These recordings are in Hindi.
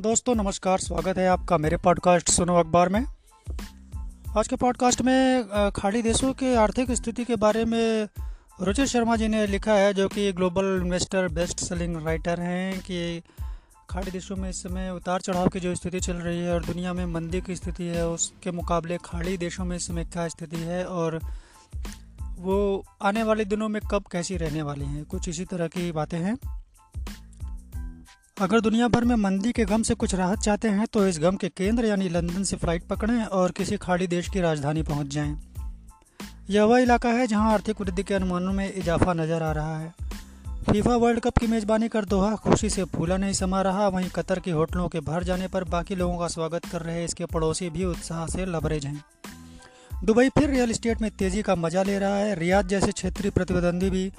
दोस्तों, नमस्कार, स्वागत है आपका मेरे पॉडकास्ट सुनो अखबार में। आज के पॉडकास्ट में खाड़ी देशों के आर्थिक स्थिति के बारे में रुचिर शर्मा जी ने लिखा है, जो कि global investor best selling writer हैं कि खाड़ी देशों में इस समय उतार चढ़ाव की जो स्थिति चल रही है और दुनिया में मंदी की स्थिति है, उसके मुकाबले खाड़ी देशों में इस समय क्या स्थिति है और वो आने वाले दिनों में कब कैसी रहने वाली हैं, कुछ इसी तरह की बातें हैं। अगर दुनिया भर में मंदी के गम से कुछ राहत चाहते हैं तो इस गम के केंद्र यानी लंदन से फ़्लाइट पकड़ें और किसी खाड़ी देश की राजधानी पहुँच जाएँ। यह वह इलाका है जहाँ आर्थिक वृद्धि के अनुमानों में इजाफा नज़र आ रहा है फीफा वर्ल्ड कप की मेजबानी कर दोहा, खुशी से फूला नहीं समा रहा, वहीं कतर के होटलों के भर जाने पर बाकी लोगों का स्वागत कर रहे इसके पड़ोसी भी उत्साह से लबरेज हैं दुबई फिर रियल इस्टेट में तेज़ी का मज़ा ले रहा है, रियाद जैसे क्षेत्रीय प्रतिद्वंदी भी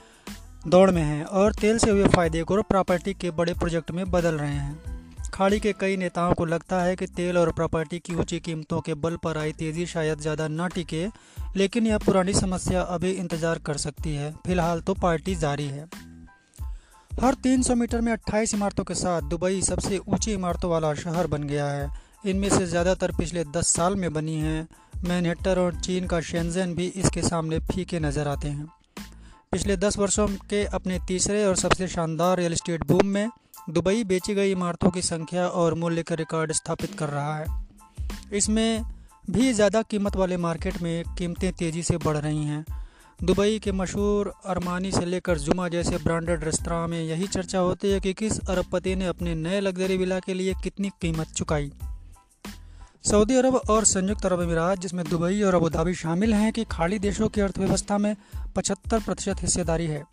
दौड़ में हैं और तेल से हुए फ़ायदे को प्रॉपर्टी के बड़े प्रोजेक्ट में बदल रहे हैं। खाड़ी के कई नेताओं को लगता है कि तेल और प्रॉपर्टी की ऊँची कीमतों के बल पर आई तेज़ी शायद ज़्यादा न टिके, लेकिन यह पुरानी समस्या अभी इंतज़ार कर सकती है। फ़िलहाल तो पार्टी जारी है। हर 300 मीटर में 28 इमारतों के साथ दुबई सबसे ऊँची इमारतों वाला शहर बन गया है। इनमें से ज़्यादातर पिछले 10 साल में बनी हैं। मैनहट्टर और चीन का शेंजन भी इसके सामने फीके नज़र आते हैं। पिछले दस वर्षों के अपने तीसरे और सबसे शानदार रियल एस्टेट बूम में दुबई बेची गई इमारतों की संख्या और मूल्य का रिकॉर्ड स्थापित कर रहा है। इसमें भी ज़्यादा कीमत वाले मार्केट में कीमतें तेज़ी से बढ़ रही हैं। दुबई के मशहूर अरमानी से लेकर जुमा जैसे ब्रांडेड रेस्तरा में यही चर्चा होती है कि किस अरबपति ने अपने नए लग्जरी विला के लिए कितनी कीमत चुकाई। सऊदी अरब और संयुक्त अरब अमीरात, जिसमें दुबई और अबूधाबी शामिल हैं कि खाड़ी देशों की अर्थव्यवस्था में 75 प्रतिशत हिस्सेदारी है।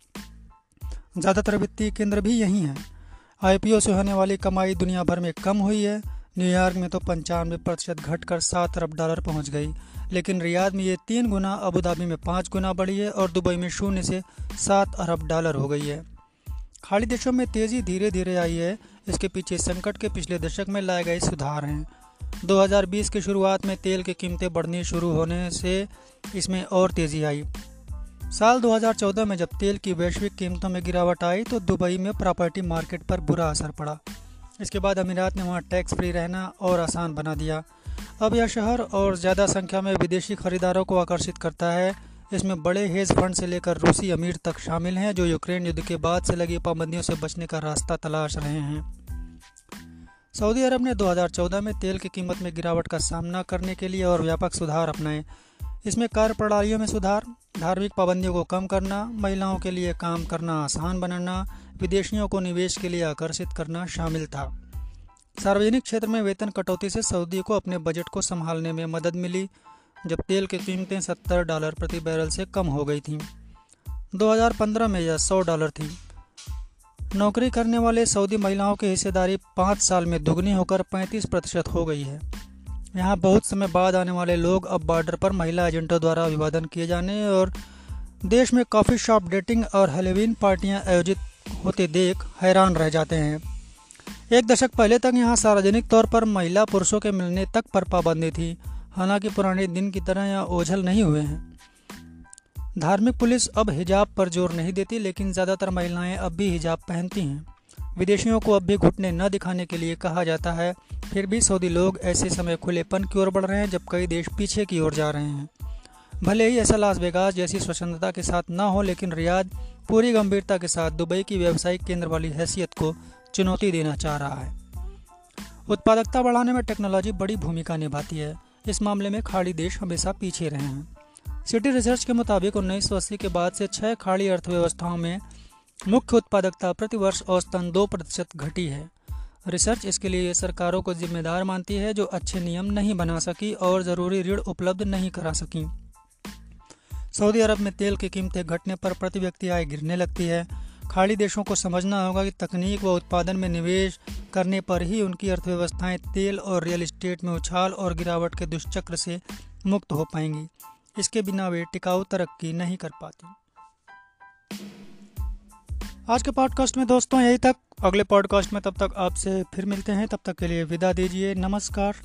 ज़्यादातर वित्तीय केंद्र भी यही हैं। आईपीओ से होने वाली कमाई दुनिया भर में कम हुई है। न्यूयॉर्क में तो पंचानवे प्रतिशत घट कर सात अरब डॉलर पहुँच गई, लेकिन रियाद में ये तीन गुना, अबूधाबी में पाँच गुना बढ़ी है और दुबई में शून्य से सात अरब डॉलर हो गई है। खाड़ी देशों में तेज़ी धीरे धीरे आई है। इसके पीछे संकट के पिछले दशक में लाए गए सुधार हैं। 2020 की शुरुआत में तेल की कीमतें बढ़नी शुरू होने से इसमें और तेज़ी आई। साल 2014 में जब तेल की वैश्विक कीमतों में गिरावट आई तो दुबई में प्रॉपर्टी मार्केट पर बुरा असर पड़ा। इसके बाद अमीरात ने वहाँ टैक्स फ्री रहना और आसान बना दिया। अब यह शहर और ज़्यादा संख्या में विदेशी खरीदारों को आकर्षित करता है। इसमें बड़े हेज फंड से लेकर रूसी अमीर तक शामिल हैं, जो यूक्रेन युद्ध के बाद से लगी पाबंदियों से बचने का रास्ता तलाश रहे हैं। सऊदी अरब ने 2014 में तेल की कीमत में गिरावट का सामना करने के लिए और व्यापक सुधार अपनाए। इसमें कार्य प्रणालियों में सुधार, धार्मिक पाबंदियों को कम करना, महिलाओं के लिए काम करना आसान बनाना, विदेशियों को निवेश के लिए आकर्षित करना शामिल था। सार्वजनिक क्षेत्र में वेतन कटौती से सऊदी को अपने बजट को संभालने में मदद मिली, जब तेल की कीमतें 70 डॉलर प्रति बैरल से कम हो गई थीं। 2015 में यह 100 डॉलर थी। नौकरी करने वाले सऊदी महिलाओं की हिस्सेदारी पाँच साल में दुगनी होकर 35 प्रतिशत हो गई है। यहाँ बहुत समय बाद आने वाले लोग अब बॉर्डर पर महिला एजेंटों द्वारा अभिवादन किए जाने और देश में कॉफ़ी शॉप डेटिंग और हेलोवीन पार्टियाँ आयोजित होते देख हैरान रह जाते हैं। एक दशक पहले तक यहाँ सार्वजनिक तौर पर महिला पुरुषों के मिलने तक पर पाबंदी थी। हालाँकि पुराने दिन की तरह यहाँ ओझल नहीं हुए हैं। धार्मिक पुलिस अब हिजाब पर ज़ोर नहीं देती, लेकिन ज़्यादातर महिलाएँ अब भी हिजाब पहनती हैं। विदेशियों को अब भी घुटने न दिखाने के लिए कहा जाता है, फिर भी सऊदी लोग ऐसे समय खुलेपन की ओर बढ़ रहे हैं जब कई देश पीछे की ओर जा रहे हैं। भले ही ऐसा लास वेगास जैसी स्वच्छंदता के साथ न हो, लेकिन रियाद पूरी गंभीरता के साथ दुबई की व्यावसायिक केंद्र वाली हैसियत को चुनौती देना चाह रहा है। उत्पादकता बढ़ाने में टेक्नोलॉजी बड़ी भूमिका निभाती है। इस मामले में खाड़ी देश हमेशा पीछे रहे हैं। सिटी रिसर्च के मुताबिक उन्नीस सौ अस्सी के बाद से छह खाड़ी अर्थव्यवस्थाओं में मुख्य उत्पादकता प्रति वर्ष औसतन दो प्रतिशत घटी है। रिसर्च इसके लिए सरकारों को जिम्मेदार मानती है जो अच्छे नियम नहीं बना सकी और ज़रूरी ऋण उपलब्ध नहीं करा सकी। सऊदी अरब में तेल की कीमतें घटने पर प्रति व्यक्ति आय गिरने लगती है। खाड़ी देशों को समझना होगा कि तकनीक व उत्पादन में निवेश करने पर ही उनकी अर्थव्यवस्थाएँ तेल और रियल एस्टेट में उछाल और गिरावट के दुष्चक्र से मुक्त हो पाएँगी। इसके बिना वे टिकाऊ तरक्की नहीं कर पाती। आज के पॉडकास्ट में दोस्तों यही तक। अगले पॉडकास्ट में तब तक आपसे फिर मिलते हैं। तब तक के लिए विदा दीजिए। नमस्कार।